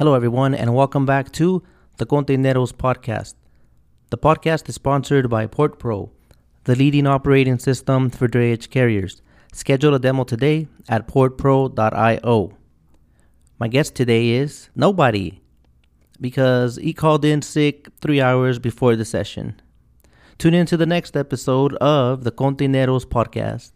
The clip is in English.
Hello, everyone, and welcome back to the Kontaineroz podcast. The podcast is sponsored by PortPro, the leading operating system for drayage carriers. Schedule a demo today at portpro.io. My guest today is nobody because he called in sick three hours before the session. Tune in to the next episode of the Kontaineroz podcast.